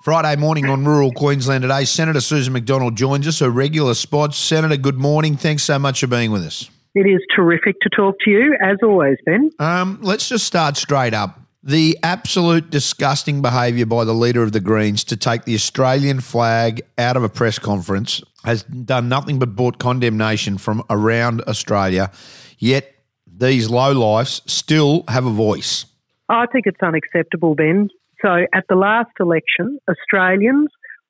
Friday morning on rural Queensland today. Senator Susan McDonald joins us, a regular spot. Senator, good morning. Thanks so much for being with us. It is terrific to talk to you, as always, Ben. Um, let's just start straight up. The absolute disgusting behaviour by the leader of the Greens to take the Australian flag out of a press conference has done nothing but brought condemnation from around Australia. Yet these lowlifes still have a voice. I think it's unacceptable, Ben. So at the last election, Australians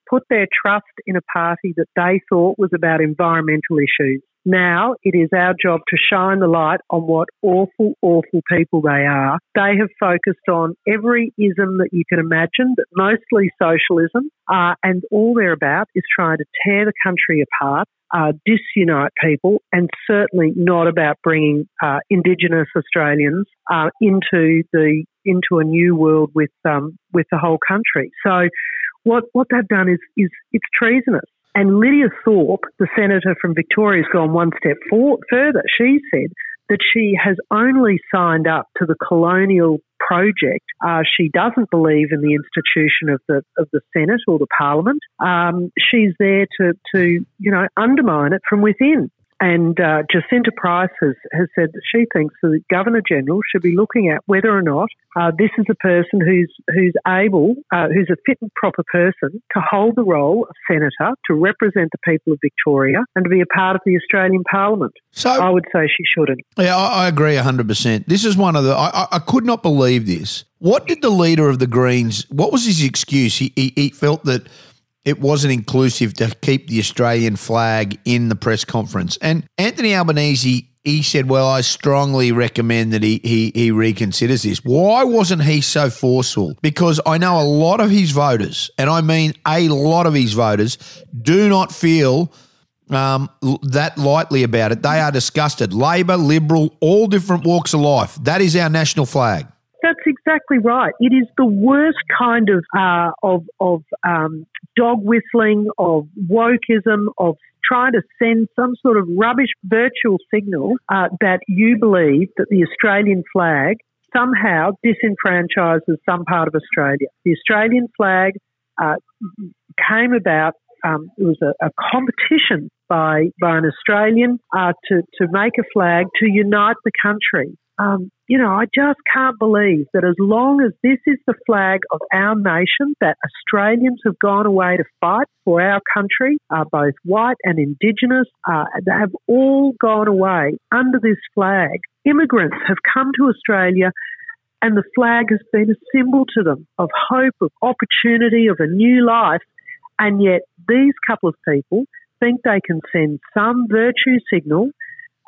put their trust in a party that they thought was about environmental issues. Now it is our job to shine the light on what awful, awful people they are. They have focused on every ism that you can imagine, but mostly socialism, uh, and all they're about is trying to tear the country apart, uh, disunite people, and certainly not about bringing uh, Indigenous Australians uh, into the into a new world with um, with the whole country. So, what what they've done is is it's treasonous. And Lydia Thorpe, the senator from Victoria, has gone one step for, further. She said that she has only signed up to the colonial project. Uh, she doesn't believe in the institution of the of the Senate or the Parliament. Um, she's there to to you know undermine it from within. And uh, Jacinta Price has, has said that she thinks the Governor General should be looking at whether or not uh, this is a person who's who's able, uh, who's a fit and proper person to hold the role of senator, to represent the people of Victoria, and to be a part of the Australian Parliament. So I would say she shouldn't. Yeah, I, I agree hundred percent. This is one of the. I, I could not believe this. What did the leader of the Greens? What was his excuse? He he, he felt that it wasn't inclusive to keep the Australian flag in the press conference. And Anthony Albanese, he said, Well, I strongly recommend that he, he, he reconsiders this. Why wasn't he so forceful? Because I know a lot of his voters, and I mean a lot of his voters, do not feel um, that lightly about it. They are disgusted. Labor, Liberal, all different walks of life. That is our national flag. That's exactly right. It is the worst kind of uh, of of um, dog whistling, of wokeism, of trying to send some sort of rubbish virtual signal uh, that you believe that the Australian flag somehow disenfranchises some part of Australia. The Australian flag uh, came about. Um, it was a, a, competition by by an Australian uh, to to make a flag to unite the country. Um, you know, I just can't believe that as long as this is the flag of our nation, that Australians have gone away to fight for our country, uh, both white and Indigenous, uh, they have all gone away under this flag. Immigrants have come to Australia and the flag has been a symbol to them of hope, of opportunity, of a new life. And yet these couple of people think they can send some virtue signal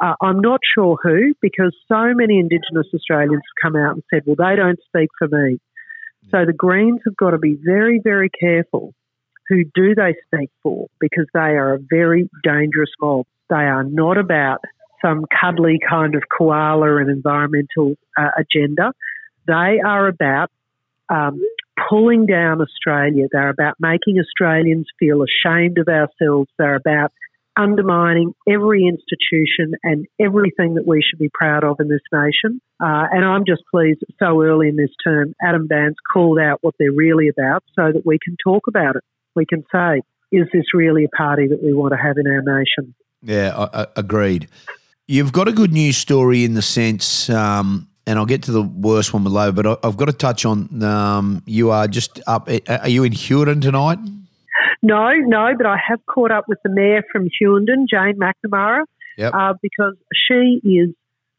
uh, I'm not sure who, because so many Indigenous Australians have come out and said, well, they don't speak for me. So the Greens have got to be very, very careful who do they speak for, because they are a very dangerous mob. They are not about some cuddly kind of koala and environmental uh, agenda. They are about um, pulling down Australia. They're about making Australians feel ashamed of ourselves. They're about undermining every institution and everything that we should be proud of in this nation. Uh, and I'm just pleased so early in this term, Adam Bandt called out what they're really about so that we can talk about it. We can say, is this really a party that we want to have in our nation? Yeah, I, I, agreed. You've got a good news story in the sense, um, and I'll get to the worst one below, but I, have got to touch on um, you are just up. Are you in Hughenden tonight? No, no, but I have caught up with the mayor from Hughenden, Jane McNamara, yep. uh, because she is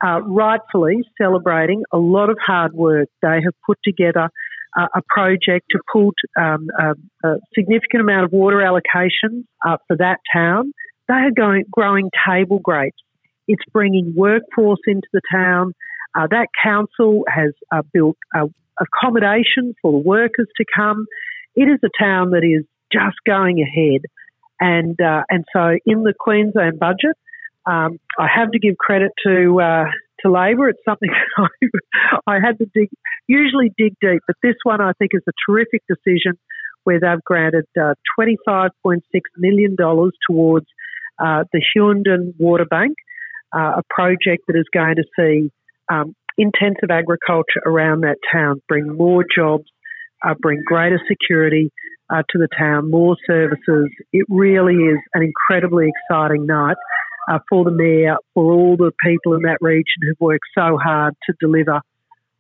uh, rightfully celebrating a lot of hard work. They have put together uh, a project to put um, a, a, significant amount of water allocation uh, for that town. They are going, growing table grapes. It's bringing workforce into the town. Uh, that council has uh, built accommodation for the workers to come. It is a town that is just going ahead. And uh, and so in the Queensland budget, um, I have to give credit to uh, to Labor. It's something I, had to dig, usually dig deep, but this one I think is a terrific decision where they've granted uh, $25.6 million towards uh, the Hughenden Water Bank, uh, a project that is going to see um, intensive agriculture around that town bring more jobs, uh, bring greater security, uh, to the town, more services. It really is an incredibly exciting night uh, for the mayor, for all the people in that region who've worked so hard to deliver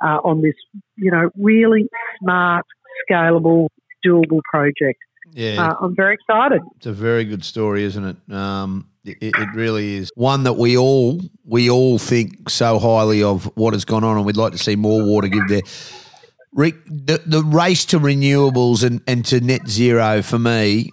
uh, on this, you know, really smart, scalable, doable project. Yeah, Uh, I'm very excited. it's a very good story, isn't it? Um, it, it really is one that we all we all think so highly of what has gone on, and we'd like to see more water give there. The, the race to renewables and, and to net zero for me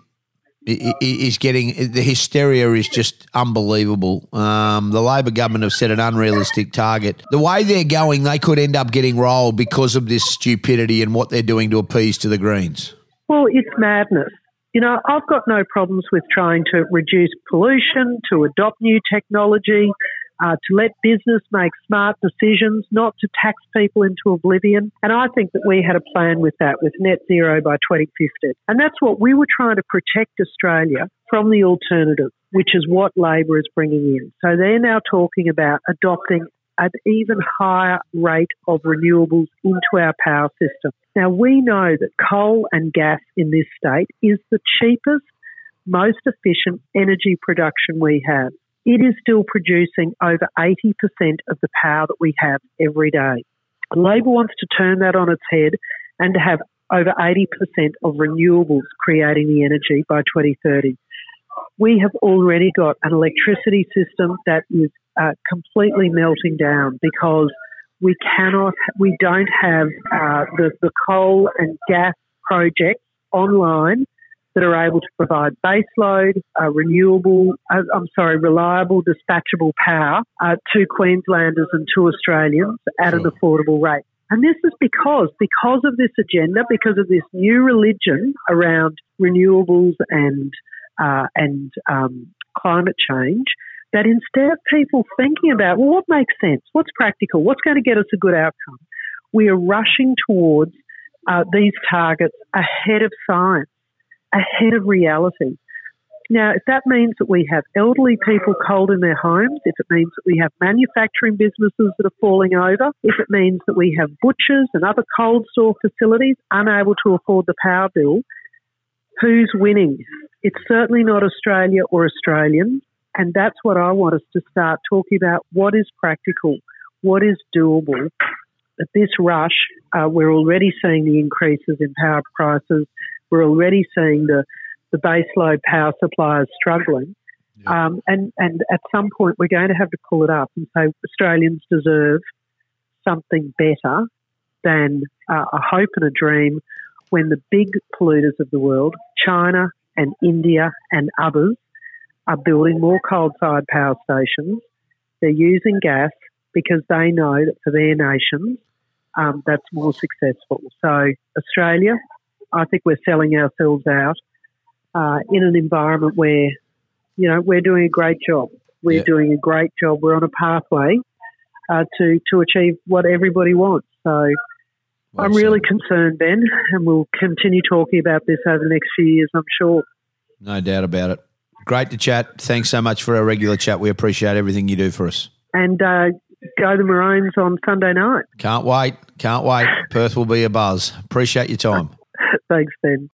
is getting the hysteria is just unbelievable. Um, the Labor government have set an unrealistic target. The way they're going, they could end up getting rolled because of this stupidity and what they're doing to appease to the Greens. Well, it's madness. You know, I've got no problems with trying to reduce pollution, to adopt new technology, uh, to let business make smart decisions, not to tax people into oblivion. And I think that we had a plan with that, with net zero by 2050. And that's what we were trying to protect Australia from the alternative, which is what Labor is bringing in. So they're now talking about adopting an even higher rate of renewables into our power system. Now, we know that coal and gas in this state is the cheapest, most efficient energy production we have. It is still producing over 80% of the power that we have every day. Labor wants to turn that on its head and to have over 80% of renewables creating the energy by 2030. We have already got an electricity system that is uh, completely melting down because we cannot, we don't have uh, the, the coal and gas projects online that are able to provide baseload, uh, renewable, uh, I'm sorry, reliable, dispatchable power uh, to Queenslanders and to Australians at an affordable rate. And this is because, because of this agenda, because of this new religion around renewables and uh, and um, climate change, that instead of people thinking about, well, what makes sense? What's practical? What's going to get us a good outcome? We are rushing towards uh, these targets ahead of science, ahead of reality. Now, if that means that we have elderly people cold in their homes, if it means that we have manufacturing businesses that are falling over, if it means that we have butchers and other cold store facilities unable to afford the power bill, who's winning? It's certainly not Australia or Australians. And that's what I want us to start talking about. What is practical? What is doable? At this rush, uh, we're already seeing the increases in power prices. We're already seeing the, the baseload power suppliers struggling. Um, and, and at some point, we're going to have to pull it up and say Australians deserve something better than uh, a hope and a dream when the big polluters of the world, China and India and others, are building more coal fired power stations. They're using gas because they know that for their nations, um, that's more successful. So, Australia, I think we're selling ourselves out uh, in an environment where, you know, we're doing a great job. We're Yeah. doing a great job. We're on a pathway uh, to to achieve what everybody wants. So, Well I'm said. really concerned, Ben, and we'll continue talking about this over the next few years, I'm sure. No doubt about it. Great to chat. Thanks so much for our regular chat. We appreciate everything you do for us. And uh, go the Maroons on Sunday night. Can't wait. Can't wait. Perth will be a buzz. Appreciate your time. Thanks, Ben.